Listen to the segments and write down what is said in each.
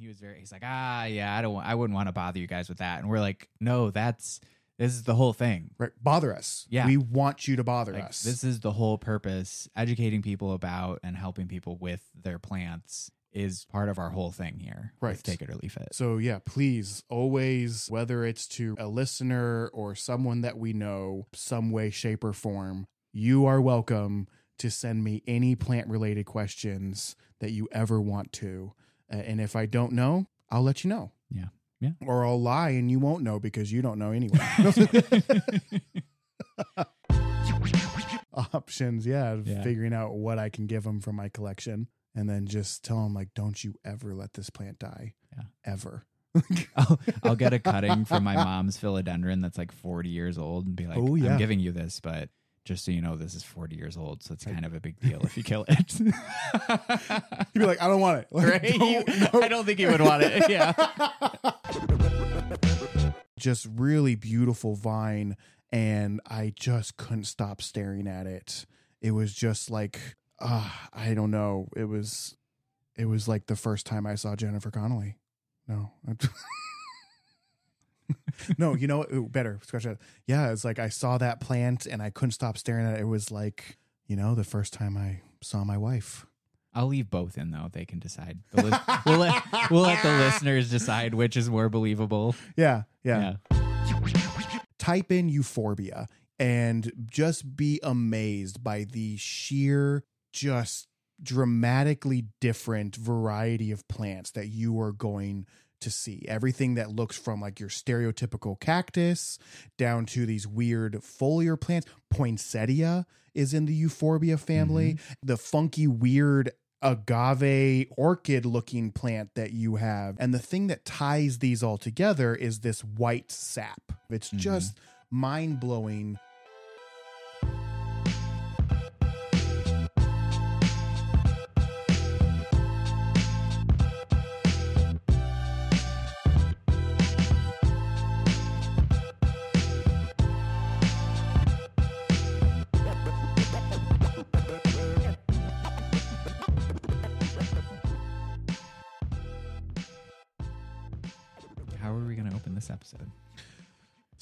he was very he's like, "Ah, yeah, I don't want, I wouldn't want to bother you guys with that." And we're like, "No, that's this is the whole thing. Right. Bother us. Yeah. We want you to bother Like, us. this is the whole purpose. Educating people about and helping people with their plants is part of our whole thing here. with Right. Take it or leaf it. So, yeah, please always, whether it's to a listener or someone that we know, some way, shape, or form, you are welcome to send me any plant related questions that you ever want to. And if I don't know, I'll let you know. Yeah. Yeah. Or I'll lie and you won't know because you don't know anyway. Options, yeah, Yeah. Figuring out what I can give them from my collection. And then just tell them, like, don't you ever let this plant die. Yeah. Ever. I'll, I'll get a cutting from my mom's philodendron that's like 40 years old and be like, Oh, yeah. I'm giving you this, but just so you know, this is 40 years old. So it's kind of a big deal if you kill it. You'd be like, I don't want it. Like, right? don't- You- no. I don't think he would want it. Yeah. Just really beautiful vine. And I just couldn't stop staring at it. It was just like, uh, I don't know. It was, it was like the first time I saw Jennifer Connelly. No. No, you know what? Ooh, better. Scratch that. Yeah, it's like I saw that plant and I couldn't stop staring at it. It was like, you know, the first time I saw my wife. I'll leave both in though. They can decide. The lis- we'll, let, we'll let the listeners decide which is more believable. Yeah, yeah. type in euphorbia and just be amazed by the sheer just dramatically different variety of plants that you are going to see everything that looks from like your stereotypical cactus down to these weird foliar plants poinsettia is in the euphorbia family the funky weird agave orchid looking plant that you have. And the thing that ties these all together is this white sap. It's Mhm. just mind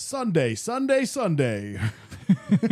Sunday, Sunday, Sunday.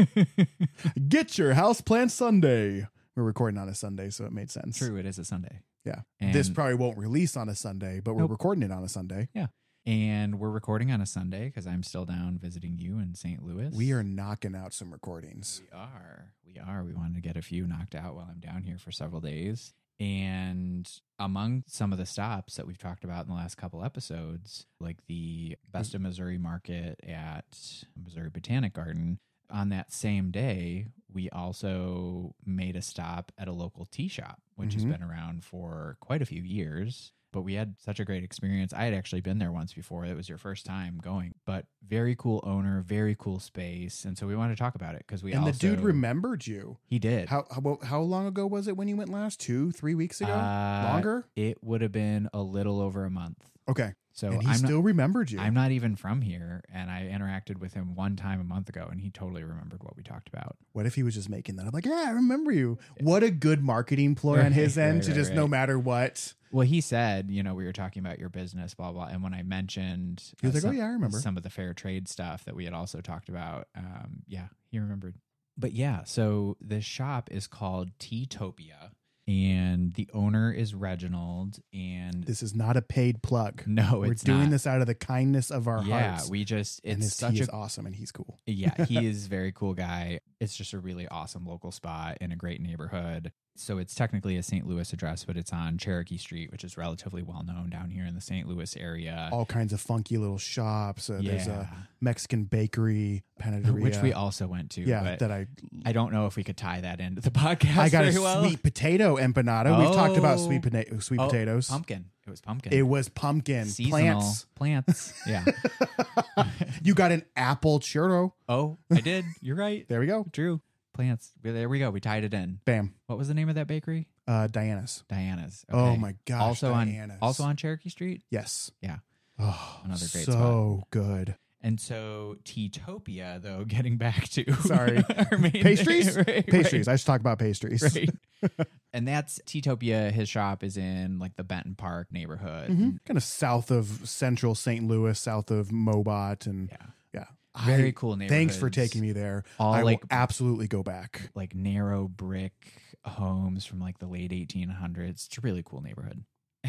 Get your house plant Sunday. We're recording on a Sunday, so it made sense. True, it is a Sunday. Yeah. And, this probably won't release on a Sunday, but we're Nope. recording it on a Sunday. Yeah. And we're recording on a Sunday because I'm still down visiting you in St. Louis. We are knocking out some recordings. We are. We are. We wanted to get a few knocked out while I'm down here for several days. And among some of the stops that we've talked about in the last couple episodes, like the Best of Missouri Market at Missouri Botanic Garden, on that same day, we also made a stop at a local tea shop, which has Mhm. been around for quite a few years. But we had such a great experience. I had actually been there once before. It was your first time going, but very cool owner, very cool space. And so we wanted to talk about it because we and also, the dude remembered you. he did. How, how how long ago was it when you went last? Two, three weeks ago? Uh, Longer? It would have been a little over a month. Okay. So and he I'm still not, remembered you. I'm not even from here, and I interacted with him one time a month ago, and he totally remembered what we talked about. what if he was just making that? I'm like, yeah, I remember you. What a good marketing ploy on his Right, end right, to right, just no matter what. Well, he said, you know, we were talking about your business, blah blah, and when I mentioned He was uh, like, oh yeah, I remember. some of the fair trade stuff that we had also talked about. Um, yeah, he remembered. But yeah, so this shop is called Teatopia, and the owner is Reginald. And This is not a paid plug. no, We're doing not. this out of the kindness of our yeah, hearts. Yeah, we just and it's his such a awesome and he's cool. yeah, he is very cool guy. It's just a really awesome local spot in a great neighborhood. So it's technically a St. Louis address, but it's on Cherokee Street, which is relatively well known down here in the St. Louis area. All kinds of funky little shops. Uh, There's yeah, a Mexican bakery, panaderia. which we also went to. yeah, but that I I don't know if we could tie that into the podcast. I got a very well. sweet potato empanada. We've talked about Oh. sweet pota- sweet Oh, potatoes. pumpkin. It was pumpkin. It was pumpkin Seasonal plants. Plants. Yeah. you got an apple churro. oh, I did. You're right. There we go. True. Plants. There we go. We tied it in. Bam. What was the name of that bakery? Uh, Diana's. Diana's. Oh my gosh. also Diana's. on also on Cherokee Street. Yes. Yeah. Oh, Another great so good. And so Teatopia, though, getting back to Sorry. our main Pastries? right, Pastries. I should talk about pastries. Right, right. and that's Teatopia. His shop is in like the Benton Park neighborhood. Kind of south of central St. Louis, south of Mobot. And Yeah. Very I- cool neighborhood. Thanks for taking me there. All I like will absolutely go back. like narrow brick homes from like the late 1800s. It's a really cool neighborhood.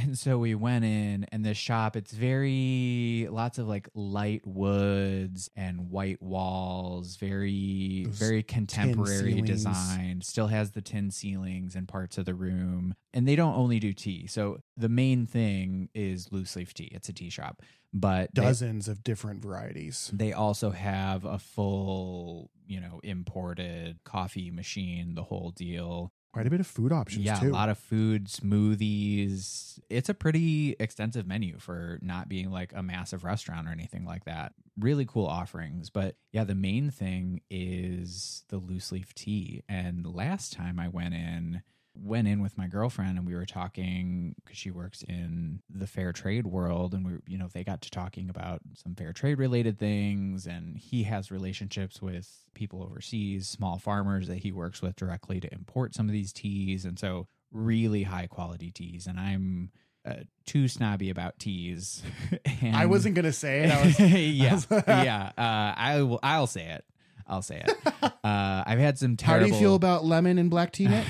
And so we went in, and this shop, it's very lots of like light woods and white walls, very, Those very contemporary design. Still has the tin ceilings in parts of the room. And they don't only do tea. So the main thing is loose leaf tea. It's a tea shop, but they- Dozens of different varieties. they also have a full, you know, imported coffee machine, the whole deal. Quite a bit of food options yeah, too. a lot of food, smoothies. It's a pretty extensive menu for not being like a massive restaurant or anything like that. Really cool offerings. But yeah, the main thing is the loose leaf tea. And last time I went in, went in with my girlfriend and we were talking because she works in the fair trade world and we were, you know they got to talking about some fair trade related things and he has relationships with people overseas small farmers that he works with directly to import some of these teas and so really high quality teas and i'm uh, too snobby about teas and I wasn't gonna say it. I was yeah was- yeah uh, i will i'll say it i'll say it uh, i've had some terrible. How do you feel about lemon and black tea, Nick?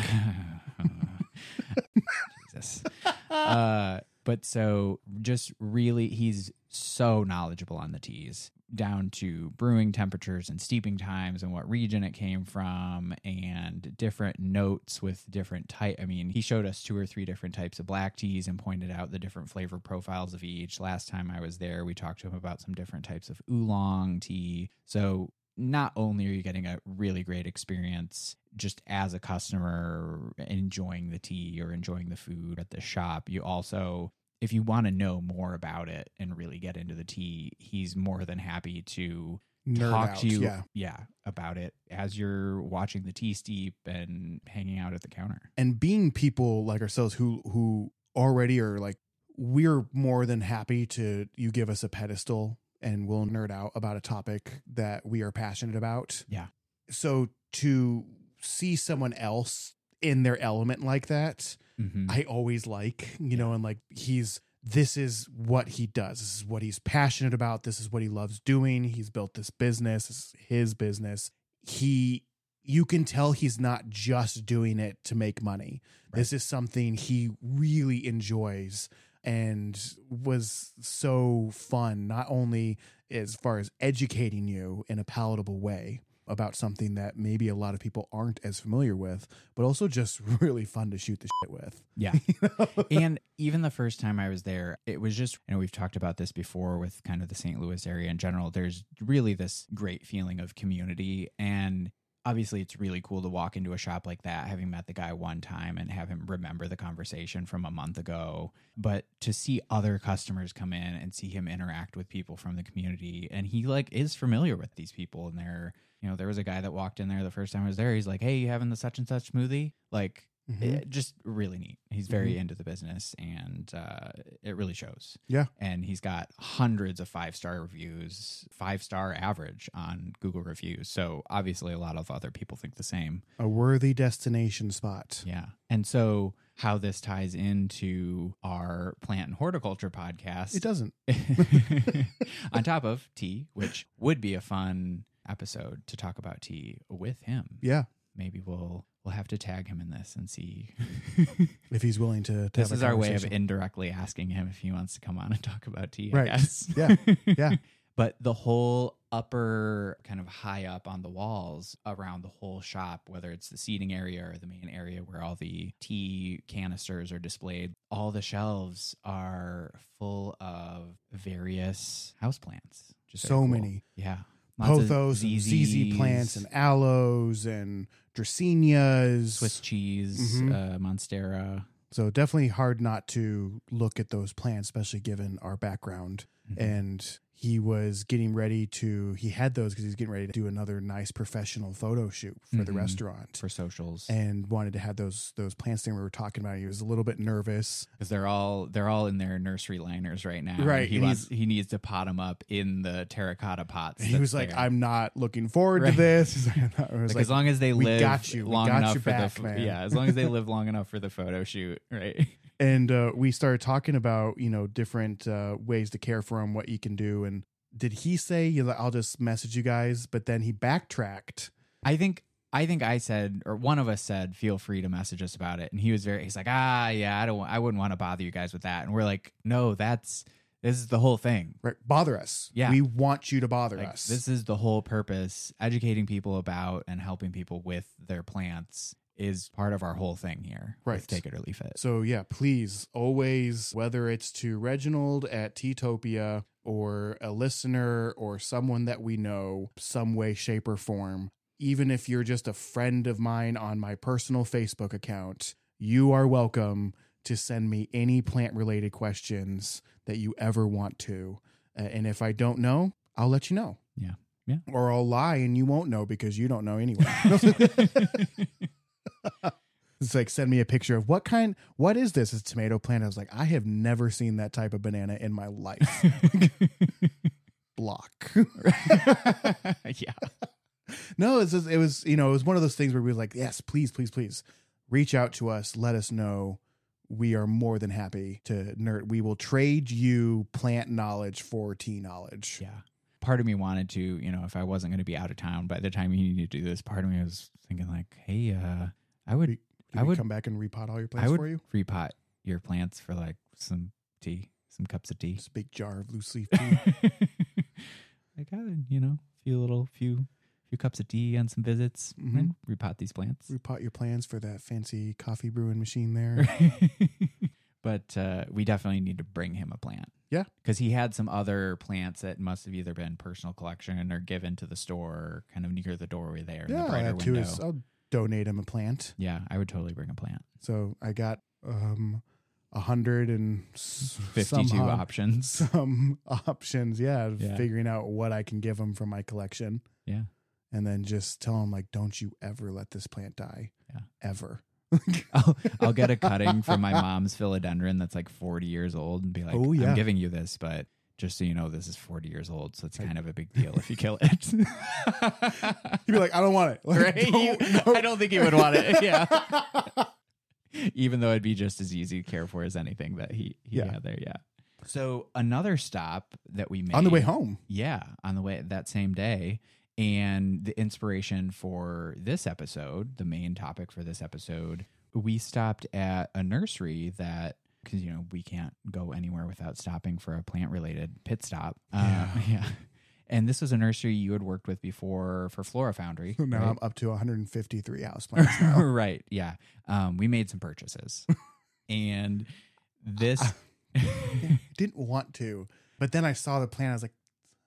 Uh, but so just really, he's so knowledgeable on the teas, down to brewing temperatures and steeping times and what region it came from, and different notes with different type. I mean, he showed us two or three different types of black teas and pointed out the different flavor profiles of each. Last time I was there, we talked to him about some different types of oolong tea. So not only are you getting a really great experience just as a customer enjoying the tea or enjoying the food at the shop, you also if you want to know more about it and really get into the tea, he's more than happy to Nerd talk out. to you Yeah. about it as you're watching the tea steep and hanging out at the counter. and being people like ourselves who who already are like we're more than happy to you give us a pedestal and we'll nerd out about a topic that we are passionate about. Yeah. So to see someone else in their element like that, Mhm. I always like, you know, and like he's this is what he does. This is what he's passionate about. This is what he loves doing. He's built this business, this is his business. He you can tell he's not just doing it to make money. This is something he really enjoys and was so fun not only as far as educating you in a palatable way about something that maybe a lot of people aren't as familiar with, but also just really fun to shoot the shit with. Yeah. and even the first time I was there, it was just, you know, we've talked about this before with kind of the St. Louis area in general. There's really this great feeling of community. And obviously, it's really cool to walk into a shop like that, having met the guy one time and have him remember the conversation from a month ago. But to see other customers come in and see him interact with people from the community, and he like is familiar with these people and they're, you know, there was a guy that walked in there the first time I was there. He's like, Hey, you having the such and such smoothie? Like, Mhm. it- just really neat. He's very into the business, and uh, it really shows. Yeah. and he's got hundreds of five star reviews, five star average on Google reviews. So obviously, a lot of other people think the same. A worthy destination spot. Yeah, and so how this ties into our plant and horticulture podcast, It doesn't. on top of tea, which would be a fun episode to talk about tea with him. Yeah. Maybe we'll we'll have to tag him in this and see. If he's willing to, to this is our way of indirectly asking him if he wants to come on and talk about tea. Right. Guess. Yeah. Yeah. but the whole upper kind of high up on the walls around the whole shop, whether it's the seating area or the main area where all the tea canisters are displayed, all the shelves are full of various houseplants. Just so cool. many. Yeah. Lots Pothos and ZZ plants and aloes and Dracaenas. Swiss cheese, Mhm. uh, Monstera. So definitely hard not to look at those plants, especially given our background. Mhm. And he was getting ready to he had those because he's getting ready to do another nice professional photo shoot for the Mhm. restaurant for socials and wanted to have those those plants there we were talking about he was a little bit nervous because they're all they're all in their nursery liners right now. Right, He wants he needs to pot them up in the terracotta pots. he was like there. i'm not looking forward Right. to this like, was Like, like, as long as they "We live got you. Long got enough for back, the man." yeah, as long as they live long enough for the photo shoot, right? and uh, we started talking about you know different uh, ways to care for him what you can do and did he say you know, i'll just message you guys but then he backtracked. I think I think I said or one of us said feel free to message us about it and he was very he's like ah yeah I don't I wouldn't want to bother you guys with that and we're like no that's this is the whole thing. Right bother us. Yeah. we want you to bother like us. this is the whole purpose educating people about and helping people with their plants is part of our whole thing here Right. take it or leaf it So yeah, please always whether it's to Reginald at Teatopia or a listener or someone that we know, some way, shape, or form, even if you're just a friend of mine on my personal Facebook account, you are welcome to send me any plant related questions that you ever want to. Uh, and if I don't know, I'll let you know. Yeah. Yeah. Or I'll lie and you won't know because you don't know anyway. It's like send me a picture of what kind what is this? It's tomato plant. I was like, I have never seen that type of banana in my life. Block. yeah no, it's just, it was, you know, it was one of those things where we were like, yes, please, please, please reach out to us. Let us know. We are more than happy to nerd. We will trade you plant knowledge for tea knowledge. Yeah. Part of me wanted to, you know, if I wasn't going to be out of town by the time you need to do this, part of me was thinking like, hey, uh, I would, I would- come back and repot all your I plants would for you. repot your plants for like some tea, some cups of tea. Just a big jar of loose leaf tea. like I would, you know, few little few few cups of tea and some visits, and repot these plants. repot your plans for that fancy coffee brewing machine there. but uh, we definitely need to bring him a plant. Yeah. because he had some other plants that must have either been personal collection or given to the store, kind of near the doorway there in yeah, the I'll brighter add to window. his, I'll donate him a plant. yeah, I would totally bring a plant. So I got um a hundred and Fifty-two some options. some options. Yeah, Yeah. figuring out what I can give him from my collection, Yeah, and then just tell him like, don't you ever let this plant die. Yeah. ever. I'll, I'll get a cutting from my mom's philodendron that's like forty years old and be like, Oh, yeah. I'm giving you this, but just so you know, this is forty years old, so it's kind of a big deal if you kill it. You'd be like, I don't want it. Like, right? don't- no. I don't think he would want it. Yeah. Even though it'd be just as easy to care for as anything that he, he Yeah. had there. Yeah. So another stop that we made On the way home. Yeah, on the way that same day. And the inspiration for this episode, the main topic for this episode, we stopped at a nursery that because you know we can't go anywhere without stopping for a plant related pit stop. Uh, Yeah. yeah. And this was a nursery you had worked with before for Flora Foundry. Now right? I'm up to 153 houseplants now. right. Yeah. Um, we made some purchases. and this Didn't want to, but then I saw the plant. I was like,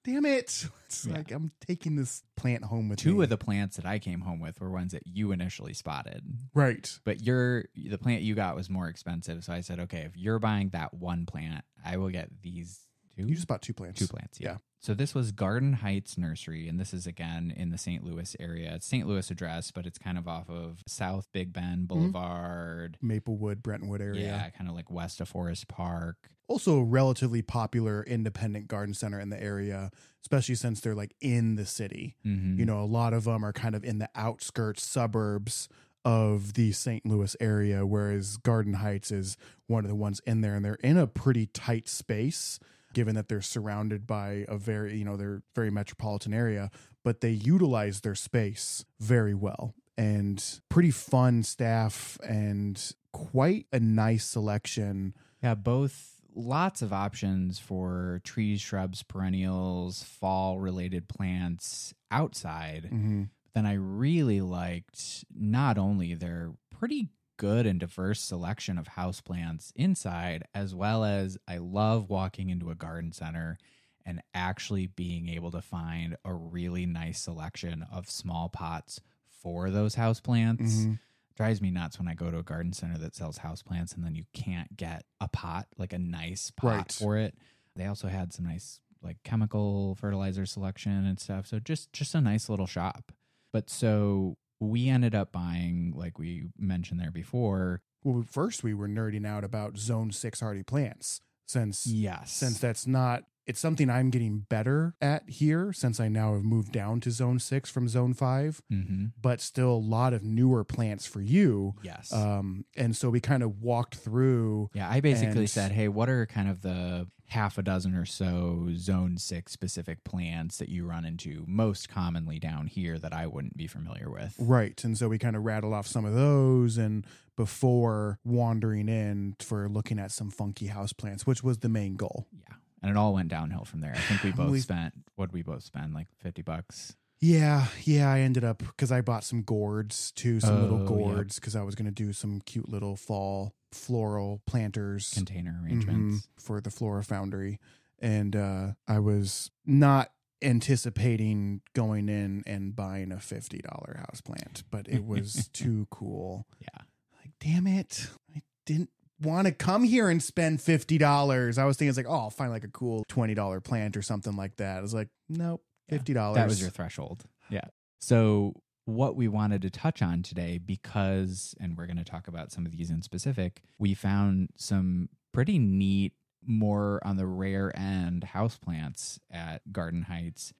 damn it! It's Yeah. like I'm taking this plant home with me. two of the plants that I came home with were ones that you initially spotted. right. But your the plant you got was more expensive. So I said, okay, if you're buying that one plant, I will get these two. You just bought two plants. two plants. Yeah. Yeah. So this was Garden Heights Nursery, and this is again in the St. Louis area. It's St. Louis address, but it's kind of off of South Big Bend Boulevard. Maplewood, Brentwood area. Yeah, kind of like west of Forest Park. Also, a relatively popular independent garden center in the area, especially since they're like in the city. Mhm. You know, a lot of them are kind of in the outskirts suburbs of the St. Louis area, whereas Garden Heights is one of the ones in there, and they're in a pretty tight space, given that they're surrounded by a very, you know, they're very metropolitan area, but they utilize their space very well. And pretty fun staff and quite a nice selection. Yeah, both lots of options for trees, shrubs, perennials, fall related plants outside. Mm-hmm. Then I really liked not only their pretty good and diverse selection of houseplants inside, as well as I love walking into a garden center and actually being able to find a really nice selection of small pots for those houseplants Mhm. drives me nuts when I go to a garden center that sells houseplants and then you can't get a pot, like a nice pot Right. for it. They also had some nice like chemical fertilizer selection and stuff. So just just a nice little shop. But so we ended up buying, like we mentioned there before. Well, first we were nerding out about Zone Six hardy plants, since Yes. since that's not it's something I'm getting better at here since I now have moved down to Zone Six from Zone Five, hmm but still a lot of newer plants for you. Yes. Um, and so we kind of walked through. yeah, I basically and- said, hey, what are kind of the half a dozen or so zone six specific plants that you run into most commonly down here that I wouldn't be familiar with? Right. And so we kind of rattled off some of those and before wandering in for looking at some funky house plants, which was the main goal. Yeah. And it all went downhill from there. I think we both We- spent what we both spend like 50 bucks. Yeah, yeah, I ended up because I bought some gourds too, some little Oh, yep. gourds because I was going to do some cute little fall floral planters container mhm, arrangements. for the Flora Foundry, and uh, I was not anticipating going in and buying a fifty dollar house plant, but it was too cool. Yeah. Like, damn it, I didn't want to come here and spend fifty dollars. I was thinking it's like, oh, I'll find like a cool twenty dollar plant or something like that. I was like, nope, fifty dollars. That was your threshold. Yeah. So, what we wanted to touch on today, because, and we're going to talk about some of these in specific, we found some pretty neat, more on the rare end houseplants at Garden Heights.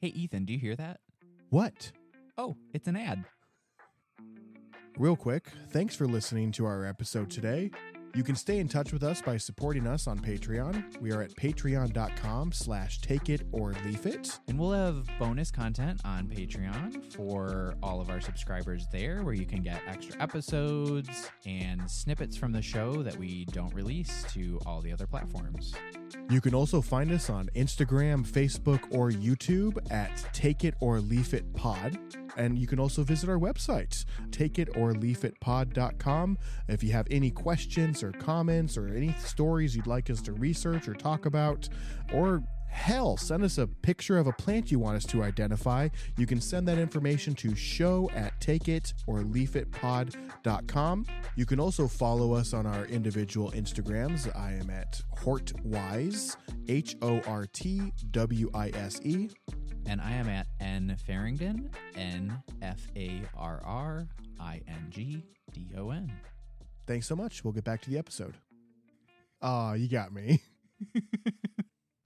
Hey, Ethan, do you hear that? what. Oh, it's an ad. Real quick, thanks for listening to our episode today. You can stay in touch with us by supporting us on Patreon. We are at patreon.com slash take it or leaf it. And we'll have bonus content on Patreon for all of our subscribers there, where you can get extra episodes and snippets from the show that we don't release to all the other platforms. You can also find us on Instagram, Facebook, or YouTube at Take It or Leaf It Pod. And you can also visit our website, takeitorleafitpod.com. If you have any questions or comments or any stories you'd like us to research or talk about, or hell, send us a picture of a plant you want us to identify, you can send that information to show at takeitorleafitpod.com. You can also follow us on our individual Instagrams. I am at Hortwise, H O R T W I S E. And I am at N Farringdon, N F A R R I N G D O N. Thanks so much. We'll get back to the episode. Ah, you got me.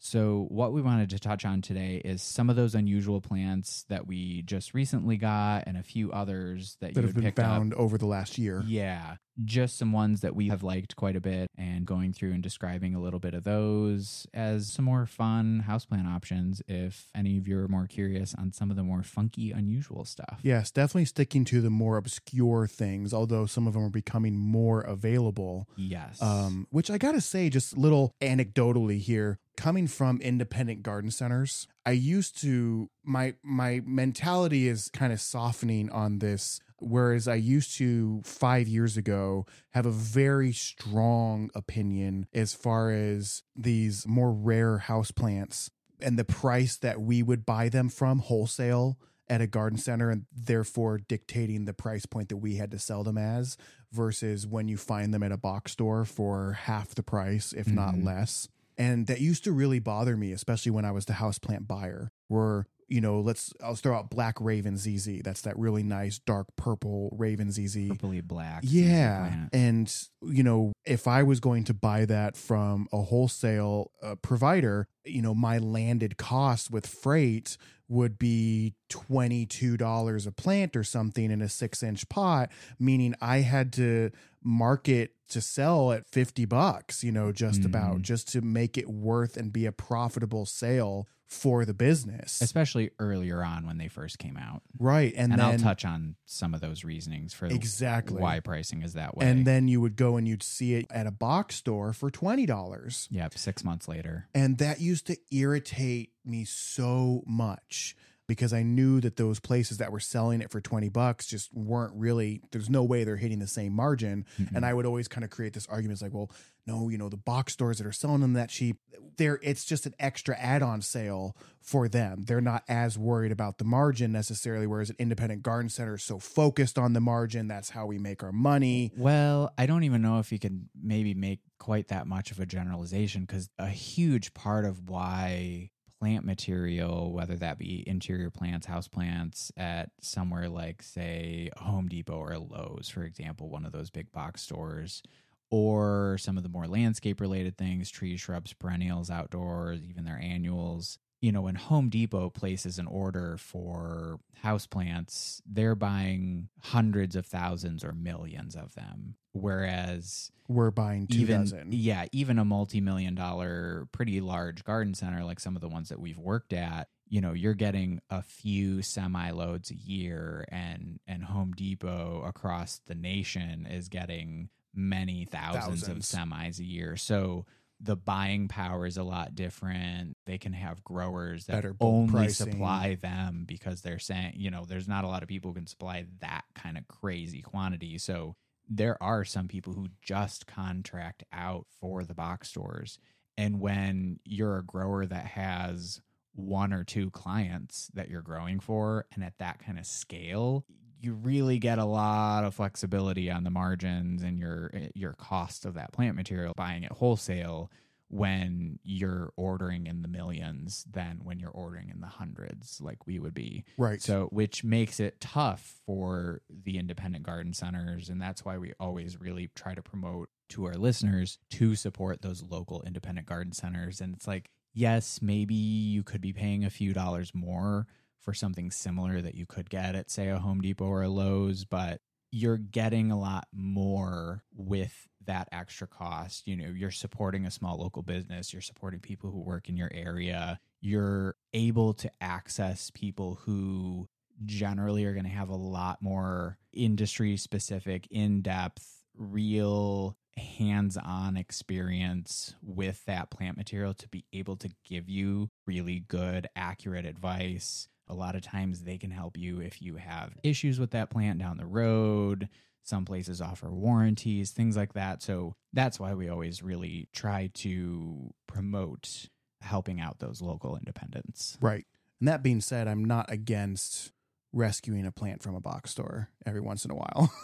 So, what we wanted to touch on today is some of those unusual plants that we just recently got, and a few others that, That have been picked up. found over the last year. Yeah, just some ones that we have liked quite a bit, and going through and describing a little bit of those as some more fun houseplant options. If any of you are more curious on some of the more funky, unusual stuff. Yes, definitely sticking to the more obscure things, although some of them are becoming more available. Yes. Um, which I gotta say, just a little anecdotally here, coming from independent garden centers, I used to my my mentality is kind of softening on this. Whereas I used to five years ago have a very strong opinion as far as these more rare houseplants and the price that we would buy them from wholesale at a garden center and therefore dictating the price point that we had to sell them as versus when you find them at a box store for half the price, if not Mhm. less. And that used to really bother me, especially when I was the houseplant buyer, where, you know, let's, I'll throw out Black Raven ZZ. That's that really nice dark purple Raven ZZ. purpley black. Yeah. And, you know, if I was going to buy that from a wholesale uh, provider, you know, my landed cost with freight would be $22 a plant or something in a six inch pot, meaning I had to market to sell at 50 bucks, you know, just about Mhm. just to make it worth and be a profitable sale for the business. especially earlier on when they first came out. right. And, And, then I'll touch on some of those reasonings for exactly why pricing is that way. And then you would go and you'd see it at a box store for $20. yep, six months later. And that used to irritate me so much because I knew that those places that were selling it for 20 bucks just weren't really, there's no way they're hitting the same margin. Mm-mm. And I would always kind of create this argument it's like, well, no, you know, the box stores that are selling them that cheap, they're it's just an extra add-on sale for them. They're not as worried about the margin necessarily, whereas an independent garden center is so focused on the margin. That's how we make our money. Well, I don't even know if you can maybe make quite that much of a generalization because a huge part of why plant material, whether that be interior plants, house plants at somewhere like, say, Home Depot or Lowe's, for example, one of those big box stores, or some of the more landscape related things, trees, shrubs, perennials, outdoors, even their annuals. You know, when Home Depot places an order for house plants, they're buying hundreds of thousands or millions of them. Whereas We're buying two even dozen. yeah, even a multi-million dollar pretty large garden center like some of the ones that we've worked at, you know, you're getting a few semi loads a year and and Home Depot across the nation is getting many thousands, Thousands. of semis a year. So the buying power is a lot different. They can have growers that Better only pricing. supply them because they're saying, you know, there's not a lot of people who can supply that kind of crazy quantity. So there are some people who just contract out for the box stores. And when you're a grower that has one or two clients that you're growing for, and at that kind of scale, you really get a lot of flexibility on the margins and your eh, your cost of that plant material buying it wholesale when you're ordering in the millions than when you're ordering in the hundreds like we would be Right. so, which makes it tough for the independent garden centers. And that's why we always really try to promote to our listeners to support those local independent garden centers. And it's like, yes, maybe you could be paying a few dollars more for something similar that you could get at, say, a Home Depot or a Lowe's, but you're getting a lot more with that extra cost. You know, you're supporting a small local business, you're supporting people who work in your area, you're able to access people who generally are going to have a lot more industry specific, in depth, real hands on experience with that plant material to be able to give you really good, accurate advice. A lot of times they can help you if you have issues with that plant down the road. Some places offer warranties, things like that. So that's why we always really try to promote helping out those local independents. Right. And that being said, I'm not against rescuing a plant from a box store every once in a while.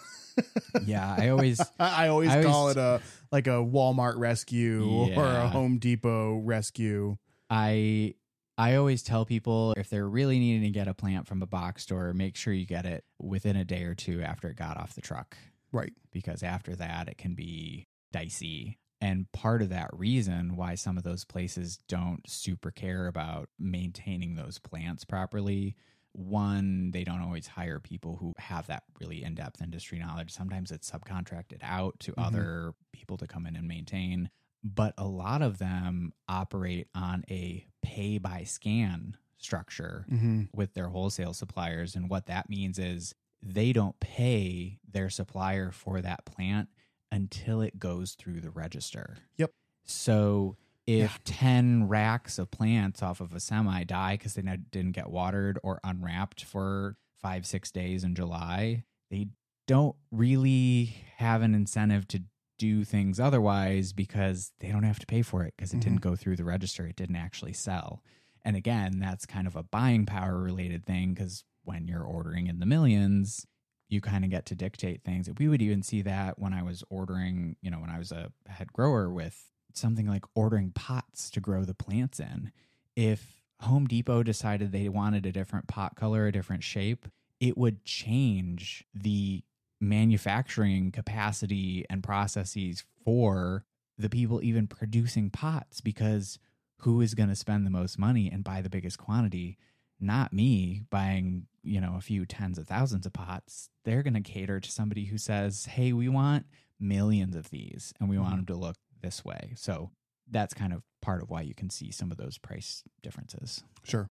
Yeah, I always I always I call always- it a like a Walmart rescue or a Home Depot rescue. I I always tell people if they're really needing to get a plant from a box store, make sure you get it within a day or two after it got off the truck Right. because after that it can be dicey. And part of that reason why some of those places don't super care about maintaining those plants properly, one, they don't always hire people who have that really in depth industry knowledge. Sometimes it's subcontracted out to Mhm. other people to come in and maintain. But a lot of them operate on a pay by scan structure Mm-hmm. with their wholesale suppliers. And what that means is they don't pay their supplier for that plant until it goes through the register. Yep. So if Yeah. 10 racks of plants off of a semi die because they didn't get watered or unwrapped for five, six days in July, they don't really have an incentive to do things otherwise because they don't have to pay for it because it didn't mm-hmm. go through the register. It didn't actually sell. And again, that's kind of a buying power related thing because when you're ordering in the millions, you kind of get to dictate things. We would even see that when I was ordering, you know, when I was a head grower with something like ordering pots to grow the plants in. If Home Depot decided they wanted a different pot color, a different shape, it would change the manufacturing capacity and processes for the people even producing pots because who is going to spend the most money and buy the biggest quantity? Not me buying, you know, a few tens of thousands of pots. They're going to cater to somebody who says, "Hey, we want millions of these and we want mm-hmm. them to look this way." So that's kind of part of why you can see some of those price differences. Sure.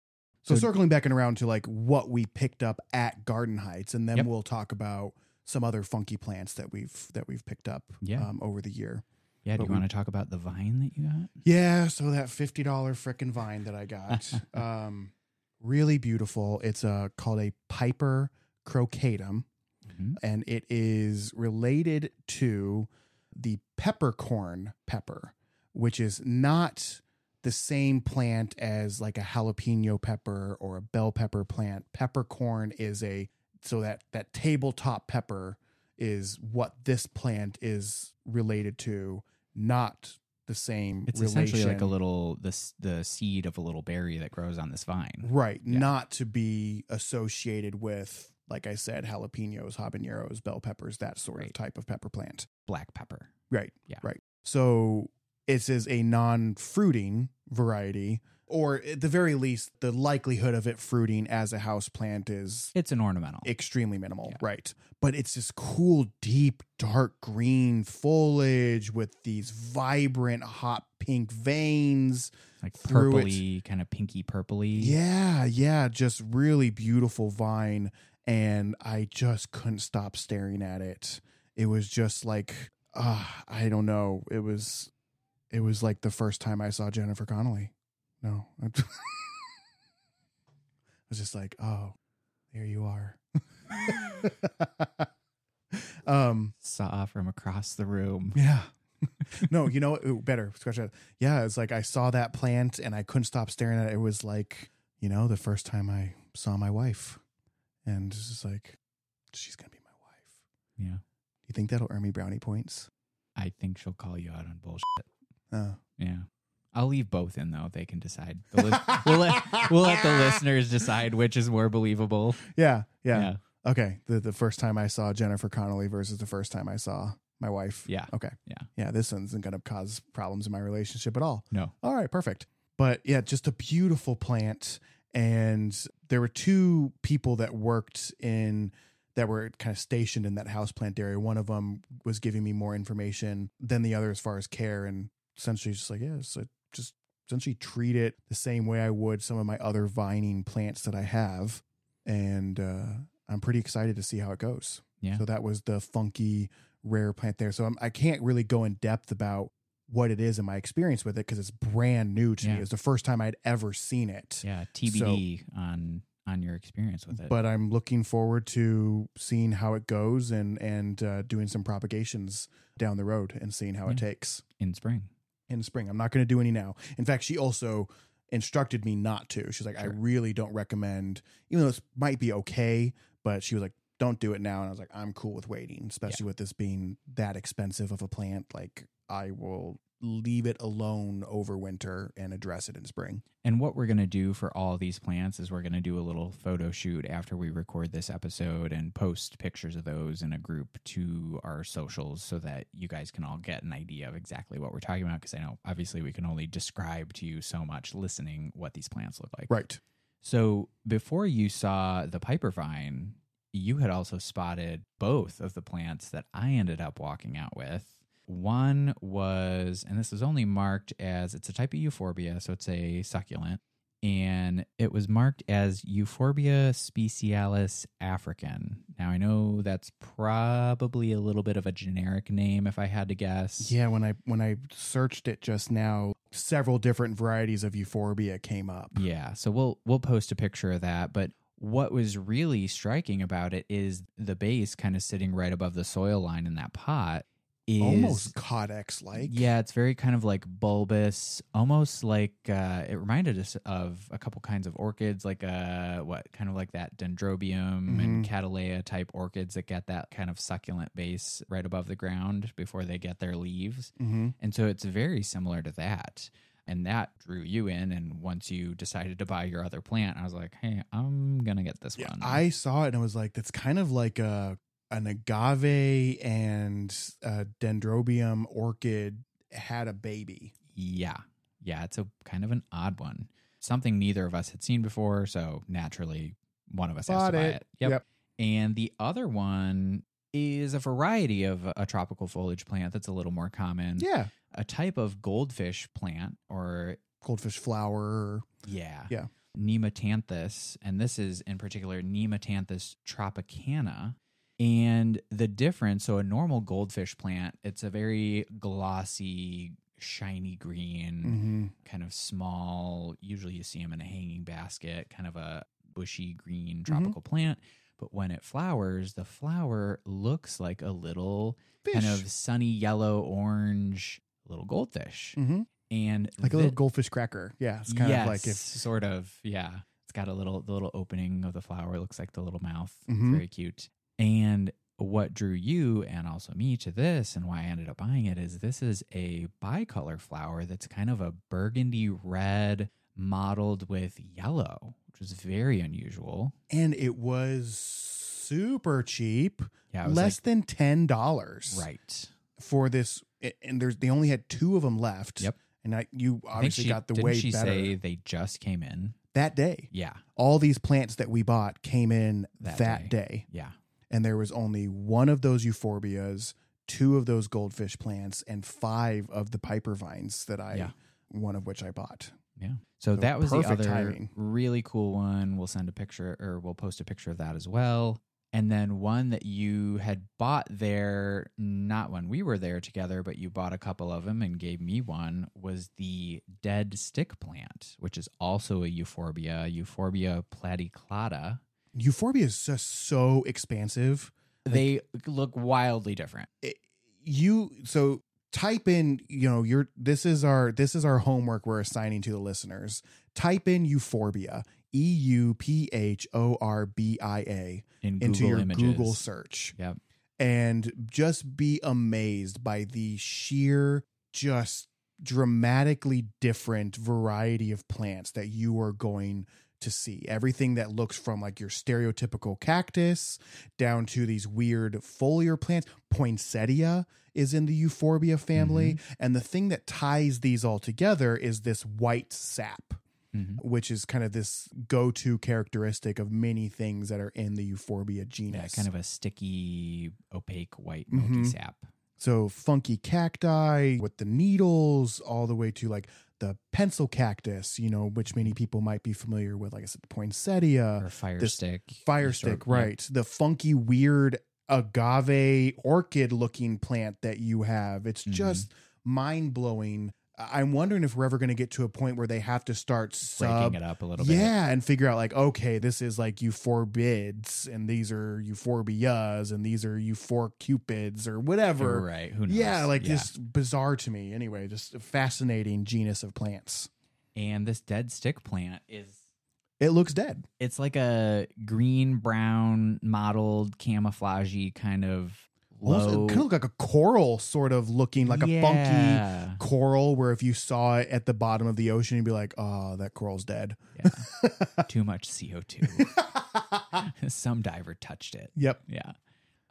So, So- circling back and around to like what we picked up at Garden Heights, and then Yep. we'll talk about some other funky plants that we've that we've picked up Yeah. um, over the year. Yeah, do you we- want to talk about the vine that you got? Yeah, so that fifty dollar frickin' vine that I got, um, really beautiful. It's uh, called a Piper crocatum, Mhm. and it is related to the peppercorn pepper, which is not the same plant as like a jalapeno pepper or a bell pepper plant. Peppercorn is a so that that tabletop pepper is what this plant is related to, not the same It's relation. essentially like a little the s- the seed of a little berry that grows on this vine. right, Yeah. not to be associated with like I said jalapenos, habaneros, bell peppers, that sort of type of pepper plant. Black pepper. Right. Yeah. Right. So it is a non fruiting variety, or at the very least, the likelihood of it fruiting as a house plant is It's an ornamental. extremely minimal. Yeah. Right. But it's this cool, deep, dark green foliage with these vibrant, hot pink veins. like purpley, kind of pinky purpley. Yeah. Yeah. Just really beautiful vine. And I just couldn't stop staring at it. It was just like, uh, I don't know. It was, it was like the first time I saw Jennifer Connelly. No, I was just like, oh, there you are. um, Saw from across the room. yeah. no, you know what? Better scratch that. Yeah, it's like I saw that plant and I couldn't stop staring at it. It was like, you know, the first time I saw my wife, and it's just like, she's gonna be my wife. Yeah. Do you think that'll earn me brownie points? I think she'll call you out on bullshit. Oh. Yeah. I'll leave both in though. They can decide. The lis- we'll let we'll let the listeners decide which is more believable. Yeah, yeah, Okay. The the first time I saw Jennifer Connelly versus the first time I saw my wife. Yeah. Okay. Yeah. Yeah. This one isn't going to cause problems in my relationship at all. No. All right. Perfect. But yeah, just a beautiful plant. And there were two people that worked in that were kind of stationed in that house plant area. One of them was giving me more information than the other as far as care. And essentially, just like, yeah, so just essentially treat it the same way I would some of my other vining plants that I have. And uh, I'm pretty excited to see how it goes. Yeah. So that was the funky rare plant there. So I'm, I can't really go in depth about what it is and my experience with it because it's brand new to me. Yeah. It was the first time I'd ever seen it. Yeah. TBD on on your experience with it. But I'm looking forward to seeing how it goes and and uh, doing some propagations down the road and seeing how it takes in spring. In the spring. I'm not going to do any now. In fact, she also instructed me not to. She's like, I really don't recommend, even though this might be okay, but she was like, don't do it now. And I was like, I'm cool with waiting, especially with this being that expensive of a plant. Like, I will leave it alone over winter and address it in spring. And what we're going to do for all these plants is we're going to do a little photo shoot after we record this episode and post pictures of those in a group to our socials so that you guys can all get an idea of exactly what we're talking about. Because I know obviously we can only describe to you so much listening what these plants look like. Right. So before you saw the Piper vine, you had also spotted both of the plants that I ended up walking out with. One was, and this was only marked as it's a type of euphorbia, so it's a succulent, and it was marked as Euphorbia specialis african. Now I know that's probably a little bit of a generic name if I had to guess. Yeah. When I, when I searched it just now, several different varieties of euphorbia came up. Yeah, so we'll we'll post a picture of that, but what was really striking about it is the base kind of sitting right above the soil line in that pot is Almost caudex like. yeah, it's very kind of like bulbous, almost like uh, it reminded us of a couple kinds of orchids, like uh, what kind of like that dendrobium and cattleya type orchids that get that kind of succulent base right above the ground before they get their leaves. Mm-hmm. And so it's very similar to that. And that drew you in. And once you decided to buy your other plant, I was like, hey, I'm going to get this Yeah, one. I saw it and I was like, that's kind of like a an agave and a dendrobium orchid had a baby. yeah. Yeah. It's a kind of an odd one. Something neither of us had seen before. So naturally, one of us has Bought to buy it. it. Yep. Yep. And the other one is a variety of a tropical foliage plant that's a little more common. Yeah, A type of goldfish plant or goldfish flower. Yeah. Yeah. Nematanthus, and this is in particular Nematanthus tropicana. And the difference, so a normal goldfish plant, it's a very glossy, shiny green, Mm-hmm. kind of small. Usually you see them in a hanging basket, kind of a bushy green tropical plant. but when it flowers, the flower looks like a little Fish. kind of sunny yellow orange little goldfish. Mhm. And like a little goldfish cracker. Yeah, it's kind yes, of like if sort of, yeah. It's got a little the little opening of the flower. It looks like the little mouth. It's very cute. And what drew you and also me to this and why I ended up buying it is this is a bicolor flower that's kind of a burgundy red mottled with yellow, which is very unusual. and it was super cheap, Yeah, less than ten dollars. right. for this, and there's they only had two of them left. Yep. And I, you I obviously she- got the way she better say they just came in? that day. Yeah, All these plants that we bought came in That that, day. day. yeah. And there was only one of those euphorbias, two of those goldfish plants, and five of the piper vines that I, Yeah. one of which I bought. Yeah. So So that was the other timing. really cool one. We'll send a picture or we'll post a picture of that as well. And then one that you had bought there, not when we were there together, but you bought a couple of them and gave me one, was the dead stick plant, which is also a euphorbia, Euphorbia platyclada. Euphorbia is just so expansive. They look wildly different. it- you so type in you know your this is our this is our homework we're assigning to the listeners type in euphorbia e-u-p-h-o-r-b-i-a in into your Images. google search Yep. and just be amazed by the sheer just dramatically different variety of plants that you are going to see everything that looks from like your stereotypical cactus down to these weird foliar plants poinsettia is in the euphorbia family and the thing that ties these all together is this white sap Mhm. which is kind of this go-to characteristic of many things that are in the euphorbia Yeah, genus kind of a sticky, opaque, white, milky Mhm. sap. So funky cacti with the needles, all the way to like the pencil cactus, you know, which many people might be familiar with. Like I said, the poinsettia, Or fire stick. fire stick, of- yeah. right? The funky, weird agave orchid looking plant that you have. It's Mhm. just mind blowing. I'm wondering if we're ever going to get to a point where they have to start sub breaking it up a little bit. yeah, and figure out like, okay, this is like you euphorbids, and these are euphorbias, and these are euphorcupids, or whatever. Right. Who knows? Yeah, like just bizarre to me. Anyway, just a fascinating genus of plants. And this dead stick plant is It looks dead. it's like a green brown mottled camouflagey kind of low it kind of look like a coral, sort of looking like a funky coral. Where if you saw it at the bottom of the ocean, you'd be like, "Oh, that coral's dead." yeah. Too much CO2. Some diver touched it. yep. Yeah.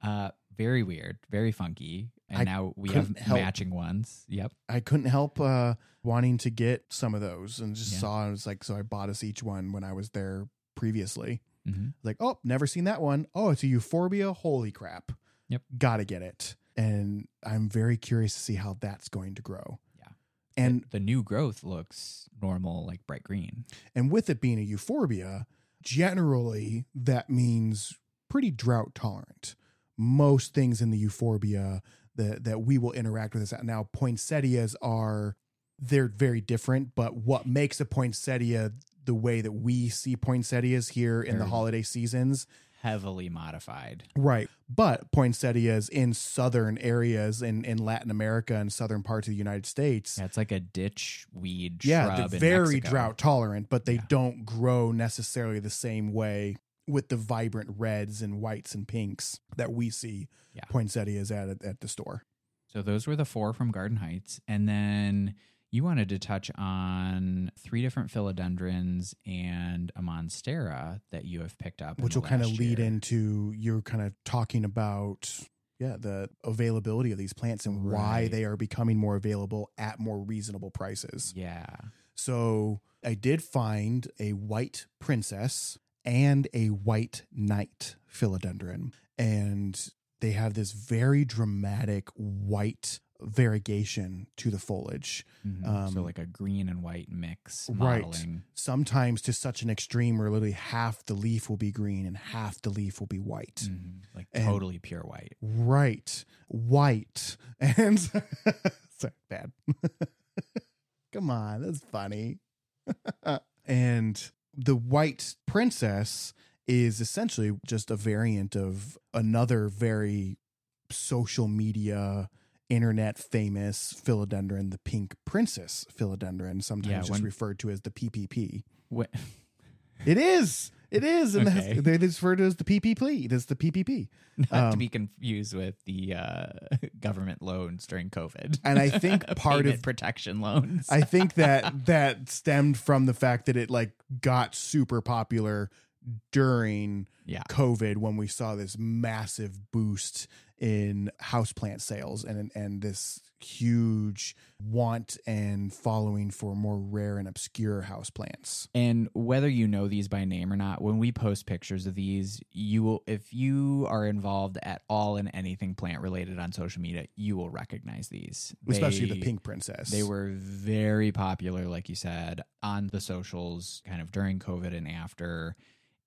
Uh very weird, very funky. And I now we have help- matching ones. Yep. I couldn't help uh, wanting to get some of those, and just Yeah. saw. I was like, so I bought us each one when I was there previously. hmm Like, oh, never seen that one. Oh, it's a euphorbia. Holy crap. Yep. Gotta get it. And I'm very curious to see how that's going to grow. Yeah. And the, the new growth looks normal, like bright green. and with it being a euphorbia, generally that means pretty drought tolerant. Most things in the euphorbia that that we will interact with is now poinsettias are they're very different, but what makes a poinsettia the way that we see poinsettias here in the holiday seasons Heavily modified. Right. But poinsettias in southern areas in, in Latin America and southern parts of the United States, Yeah, it's like a ditch weed yeah, they're very drought tolerant, but they Yeah. don't grow necessarily the same way with the vibrant reds and whites and pinks that we see Yeah. poinsettias at at the store. So those were the four from Garden Heights. And then you wanted to touch on three different philodendrons and a monstera that you have picked up. Which will kind of lead year. into you're kind of talking about yeah, the availability of these plants and why they are becoming more available at more reasonable prices. Yeah. So I did find a white princess and a white knight philodendron. And they have this very dramatic white variegation to the foliage. Mhm. Um, so like a green and white mix Right. Sometimes to such an extreme where literally half the leaf will be green and half the leaf will be white. Mhm. Like And- totally pure white. Right. White. And sorry, bad. Come on, that's funny. and the white princess is essentially just a variant of another very social media internet famous philodendron, the pink princess philodendron, sometimes Yeah, just when- referred to as the PPP. It is. It is. And Okay. they refer to it as the PPP. It is the PPP. Not to Um, be confused with the uh, government loans during COVID. And I think part of protection loans. I think that that stemmed from the fact that it like got super popular during yeah. COVID when we saw this massive boost in houseplant sales and and this huge want and following for more rare and obscure houseplants. And whether you know these by name or not, when we post pictures of these, you will if you are involved at all in anything plant related on social media, you will recognize these. Especially the pink princess. They were very popular, like you said, on the socials kind of during COVID and after.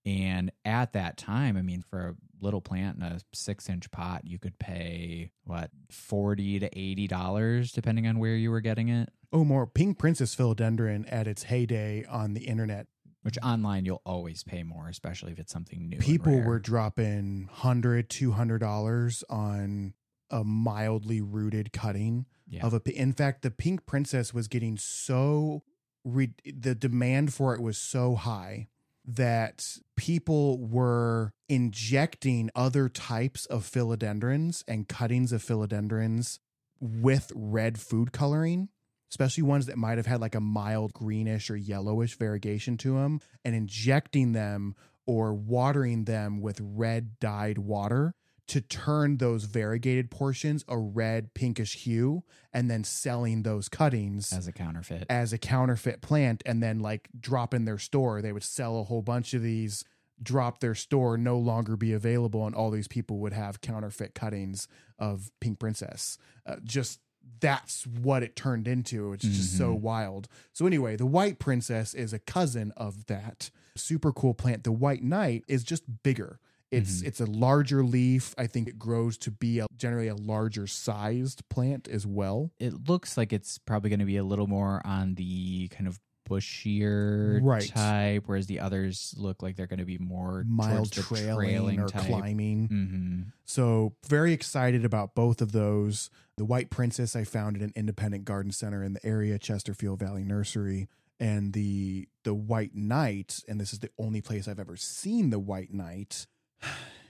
And at that time, I mean, for a little plant in a six inch pot, you could pay what, 40 to $80, depending on where you were getting it, Oh, more pink princess philodendron at its heyday on the internet. which online you'll always pay more, especially if it's something new. People were dropping 100 200 dollars on a mildly rooted cutting yeah. of a in fact the pink princess was getting so re- the demand for it was so high that people were injecting other types of philodendrons and cuttings of philodendrons with red food coloring especially ones that might have had like a mild greenish or yellowish variegation to them and injecting them or watering them with red dyed water to turn those variegated portions a red pinkish hue and then selling those cuttings as a counterfeit. as a counterfeit plant and then like drop in their store. They would sell a whole bunch of these drop their store no longer be available and all these people would have counterfeit cuttings of pink princess. Uh, just that's what it turned into. It's just so wild. So anyway the white princess is a cousin of that. Super cool plant. The white knight is just bigger it's it's a larger leaf i think it grows to be a, generally a larger sized plant as well it looks like it's probably going to be a little more on the kind of bushier Right. type, whereas the others look like they're going to be more mild the trailing, or type. climbing. hmm So very excited about both of those. The White Princess I found at an independent garden center in the area, Chesterfield Valley Nursery, and the the White Knight, and this is the only place I've ever seen the White Knight.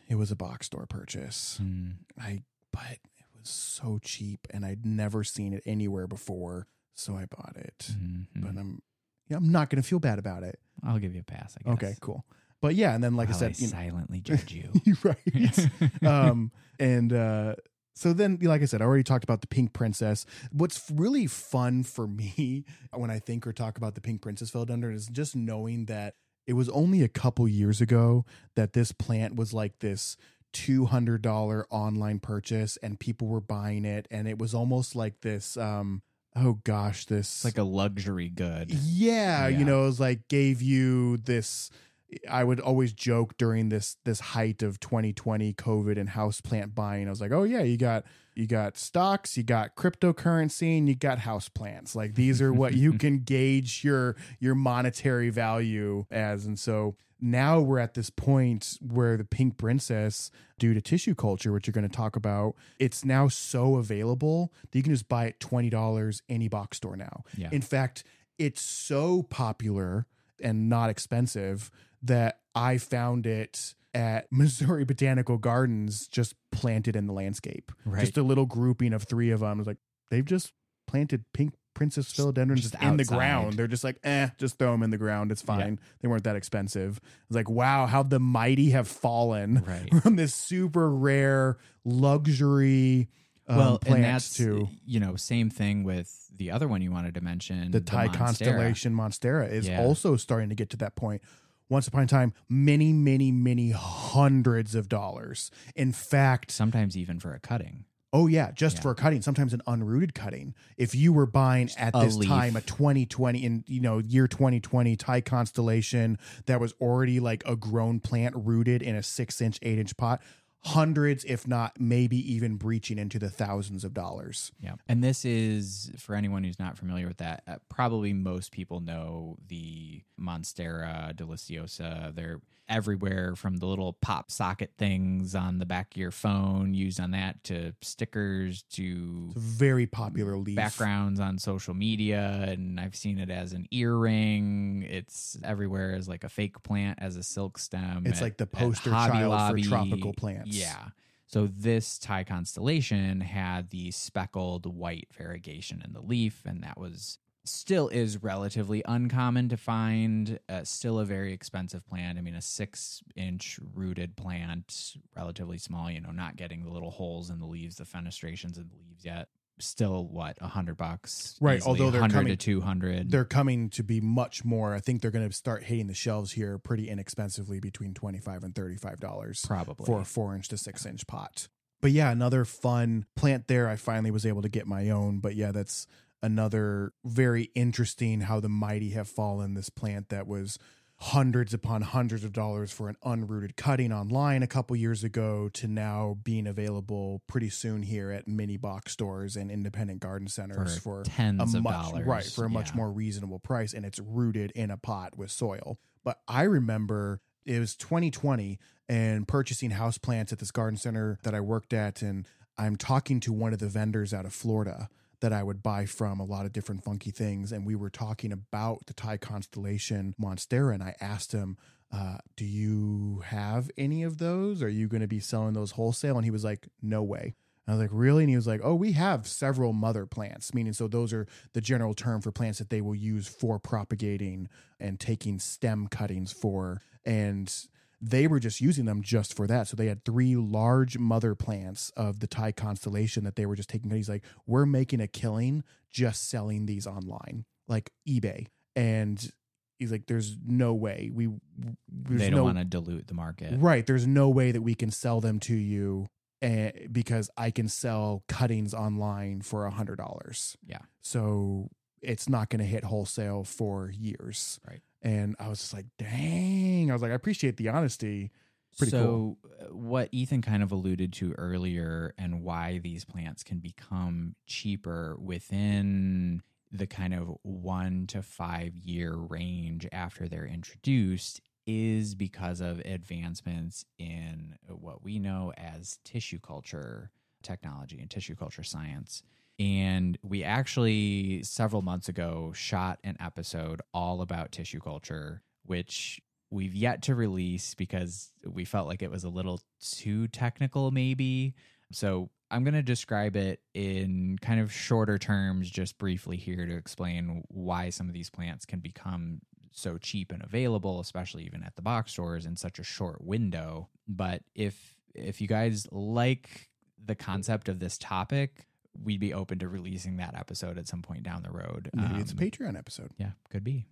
It was a box store purchase. Mm. I but it was so cheap and I'd never seen it anywhere before, so I bought it. Mhm. But I'm yeah, I'm not going to feel bad about it. I'll give you a pass. I guess. Okay, cool. But yeah, and then like I said, you know, silently judge you. Right. um, and uh, so then, like I said, I already talked about the Pink Princess. What's really fun for me when I think or talk about the Pink Princess philodendron is just knowing that it was only a couple years ago that this plant was like this $200 online purchase and people were buying it and it was almost like this um oh gosh this It's like a luxury good. yeah, Yeah. you know, it was like gave you this I would always joke during this this height of 2020 COVID and houseplant buying. I was like, "Oh yeah, you got you got stocks, you got cryptocurrency, and you got houseplants. Like these are what you can gauge your your monetary value as." And so now we're at this point where the pink princess due to tissue culture which you're going to talk about it's now so available that you can just buy it $20 any box store now Yeah. in fact it's so popular and not expensive that I found it at Missouri Botanical Gardens just planted in the landscape. Right. Just a little grouping of three of them. I was like, they've just planted pink princess philodendrons just just in the ground. They're just like, eh, just throw them in the ground. It's fine. They weren't that expensive. It's like, wow, how the mighty have fallen Right. from this super rare luxury um, well, and that's to you know same thing with the other one you wanted to mention, the Thai Monstera. constellation Monstera is Yeah. also starting to get to that point. Once upon a time, many, many, many hundreds of dollars. In fact, Sometimes even for a cutting. oh yeah, just Yeah. for a cutting, sometimes an unrooted cutting. If you were buying at a this leaf. time a 2020 in you know year 2020 Thai constellation that was already like a grown plant rooted in a six inch, eight inch pot, hundreds, if not maybe even breaching into the thousands of dollars. Yeah. And this is, for anyone who's not familiar with that, uh, probably most people know the Monstera deliciosa. They're everywhere from the little pop socket things on the back of your phone, used on that, to stickers, to very popular leaf. backgrounds on social media. And I've seen it as an earring. It's everywhere as like a fake plant, as a silk stem. It's at- like the poster child Lobby. for tropical plants. Yeah. So this Thai constellation had the speckled white variegation in the leaf, and that was still is relatively uncommon to find. Uh, still a very expensive plant. I mean, a six-inch rooted plant, relatively small. You know, not getting the little holes in the leaves, the fenestrations in the leaves yet. Still, what a hundred bucks, Right, Easily although they're 100 coming- to two hundred. They're coming to be much more. I think they're going to start hitting the shelves here pretty inexpensively between twenty five and thirty five dollars probably for a four inch to six inch pot. But yeah, another fun plant there. I finally was able to get my own. But yeah, that's another very interesting how the mighty have fallen. This plant that was hundreds upon hundreds of dollars for an unrooted cutting online a couple years ago to now being available pretty soon here at mini box stores and independent garden centers for for tens a of much dollars, right for a much Yeah. more reasonable price and it's rooted in a pot with soil but i remember it was 2020 and purchasing house plants at this garden center that i worked at and i'm talking to one of the vendors out of florida that I would buy from a lot of different funky things. And we were talking about the Thai constellation Monstera. And I asked him, uh, Do you have any of those? Are you going to be selling those wholesale? And he was like, No way. I was like, really? And he was like, oh, we have several mother plants, meaning so those are the general term for plants that they will use for propagating and taking stem cuttings for. And they were just using them just for that. So they had three large mother plants of the Thai constellation that they were just taking. He's like, we're making a killing just selling these online, like eBay. And he's like, there's no way we, they don't no, want to dilute the market. Right. There's no way that we can sell them to you uh, because I can sell cuttings online for a hundred dollars. Yeah. So it's not going to hit wholesale for years. Right. And I was just like, dang. I was like, I appreciate the honesty. Pretty so, uh, what Ethan kind of alluded to earlier, and why these plants can become cheaper within the kind of one to five year range after they're introduced, is because of advancements in what we know as tissue culture technology and tissue culture science. And we actually, several months ago, shot an episode all about tissue culture, which we've yet to release because we felt like it was a little too technical, maybe. So I'm going to describe it in kind of shorter terms, just briefly here to explain why some of these plants can become so cheap and available, especially even at the box stores in such a short window. But if if you guys like the concept of this topic, we'd be open to releasing that episode at some point down the road. Maybe it's a Um, Patreon episode. yeah, could be.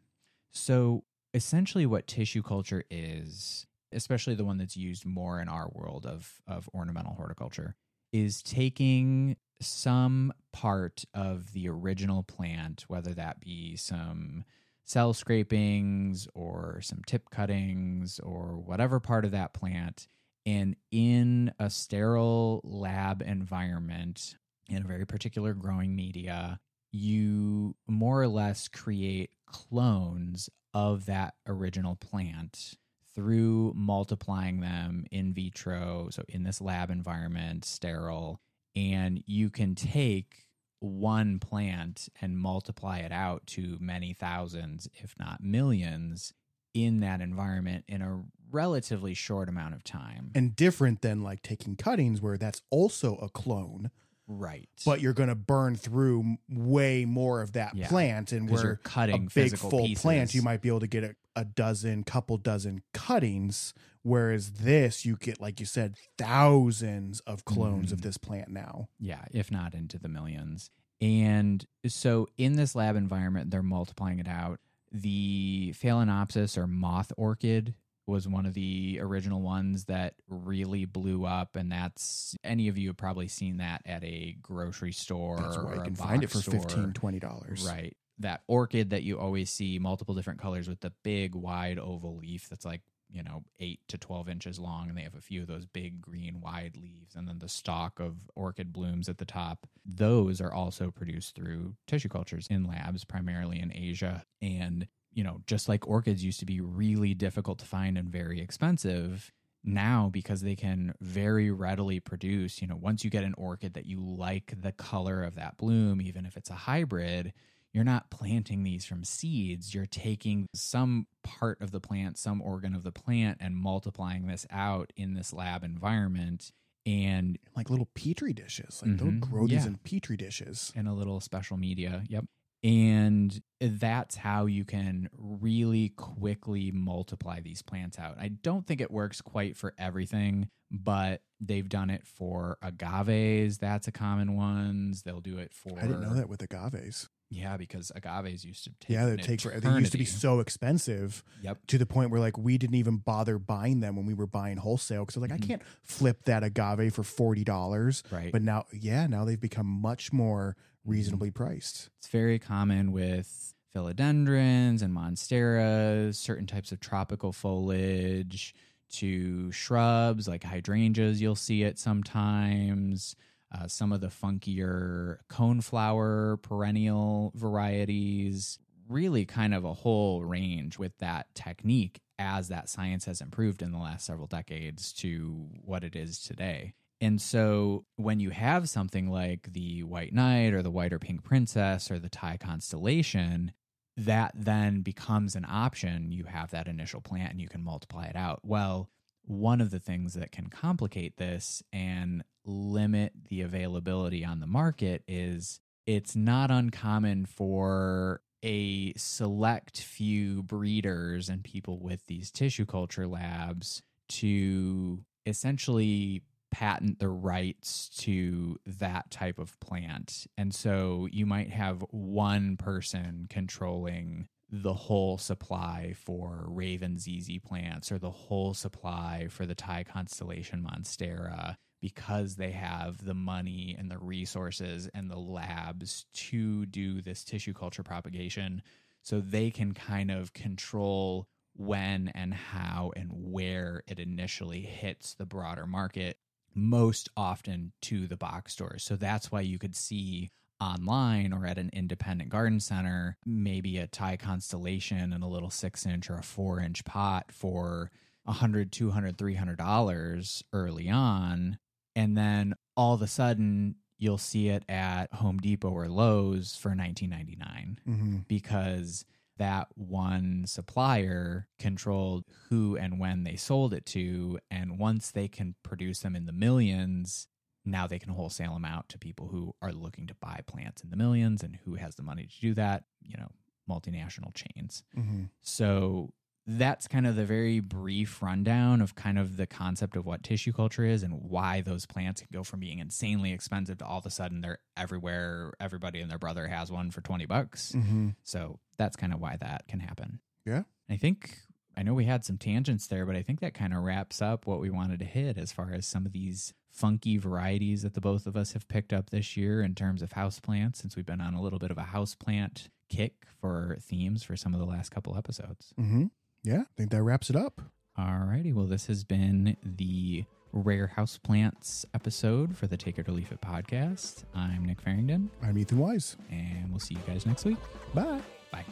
So essentially, what tissue culture is, especially the one that's used more in our world of of ornamental horticulture, is taking some part of the original plant, whether that be some cell scrapings or some tip cuttings or whatever part of that plant, and in a sterile lab environment in a very particular growing media, you more or less create clones of that original plant through multiplying them in vitro, so in this lab environment, sterile, and you can take one plant and multiply it out to many thousands, if not millions, in that environment in a relatively short amount of time. And different than like taking cuttings, where that's also a clone, right. but you're going to burn through way more of that Yeah, plant. And where you're cutting a big full pieces. plant, you might be able to get a, a dozen, couple dozen cuttings. Whereas this, you get, like you said, thousands of clones of Mhm. this plant now. Yeah, if not into the millions. And so in this lab environment, they're multiplying it out. The Phalaenopsis or moth orchid was one of the original ones that really blew up. And that's any of you have probably seen that at a grocery store That's why you can find it for store. 15 $20. Right. That orchid that you always see multiple different colors with the big wide oval leaf that's like you know, eight to 12 inches long, and they have a few of those big green wide leaves, and then the stalk of orchid blooms at the top. Those are also produced through tissue cultures in labs, primarily in Asia. And, you know, just like orchids used to be really difficult to find and very expensive, now because they can very readily produce, you know, once you get an orchid that you like the color of that bloom, even if it's a hybrid, you're not planting these from seeds. You're taking some part of the plant, some organ of the plant, and multiplying this out in this lab environment. And like little petri dishes. Like they'll Mhm. grow these Yeah. in petri dishes. in a little special media. Yep. And that's how you can really quickly multiply these plants out. I don't think it works quite for everything, but they've done it for agaves. That's a common one. They'll do it for. I didn't know that with agaves. Yeah, because agaves used to take. Yeah, they take for, they used to be so expensive Yep. to the point where like we didn't even bother buying them when we were buying wholesale because like Mhm. I can't flip that agave for forty dollars. Right. But now, yeah, now they've become much more Mm-hmm. Reasonably priced. It's very common with philodendrons and monsteras, certain types of tropical foliage, to shrubs like hydrangeas, you'll see it sometimes. Uh, some of the funkier coneflower perennial varieties, really kind of a whole range with that technique as that science has improved in the last several decades to what it is today. And so when you have something like the White Knight or the White or Pink Princess or the Thai constellation, that then becomes an option. You have that initial plant and you can multiply it out. Well, one of the things that can complicate this and limit the availability on the market is it's not uncommon for a select few breeders and people with these tissue culture labs to essentially patent the rights to that type of plant. And so you might have one person controlling the whole supply for Raven ZZ plants or the whole supply for the Thai constellation Monstera because they have the money and the resources and the labs to do this tissue culture propagation. So they can kind of control when and how and where it initially hits the broader market, most often to the box stores. So that's why you could see online or at an independent garden center, maybe a Thai constellation in a little six inch or a four inch pot for a hundred, two hundred, three hundred dollars early on. And then all of a sudden you'll see it at Home Depot or Lowe's for 1999 Mm-hmm. because that one supplier controlled who and when they sold it to. And once they can produce them in the millions, now they can wholesale them out to people who are looking to buy plants in the millions and who has the money to do that, you know, multinational chains. Mm-hmm. So that's kind of the very brief rundown of kind of the concept of what tissue culture is and why those plants can go from being insanely expensive to all of a sudden they're everywhere. Everybody and their brother has one for 20 bucks. Mm-hmm. So that's kind of why that can happen. Yeah. I think I know we had some tangents there, but I think that kind of wraps up what we wanted to hit as far as some of these funky varieties that the both of us have picked up this year in terms of houseplants, since we've been on a little bit of a houseplant kick for themes for some of the last couple episodes. Mm-hmm. Yeah, I think that wraps it up. Alrighty, well, this has been the Rare Houseplants episode for the Take It or Leaf It podcast. I'm Nick Farringdon, I'm Ethan Wise. and we'll see you guys next week. Bye. Bye.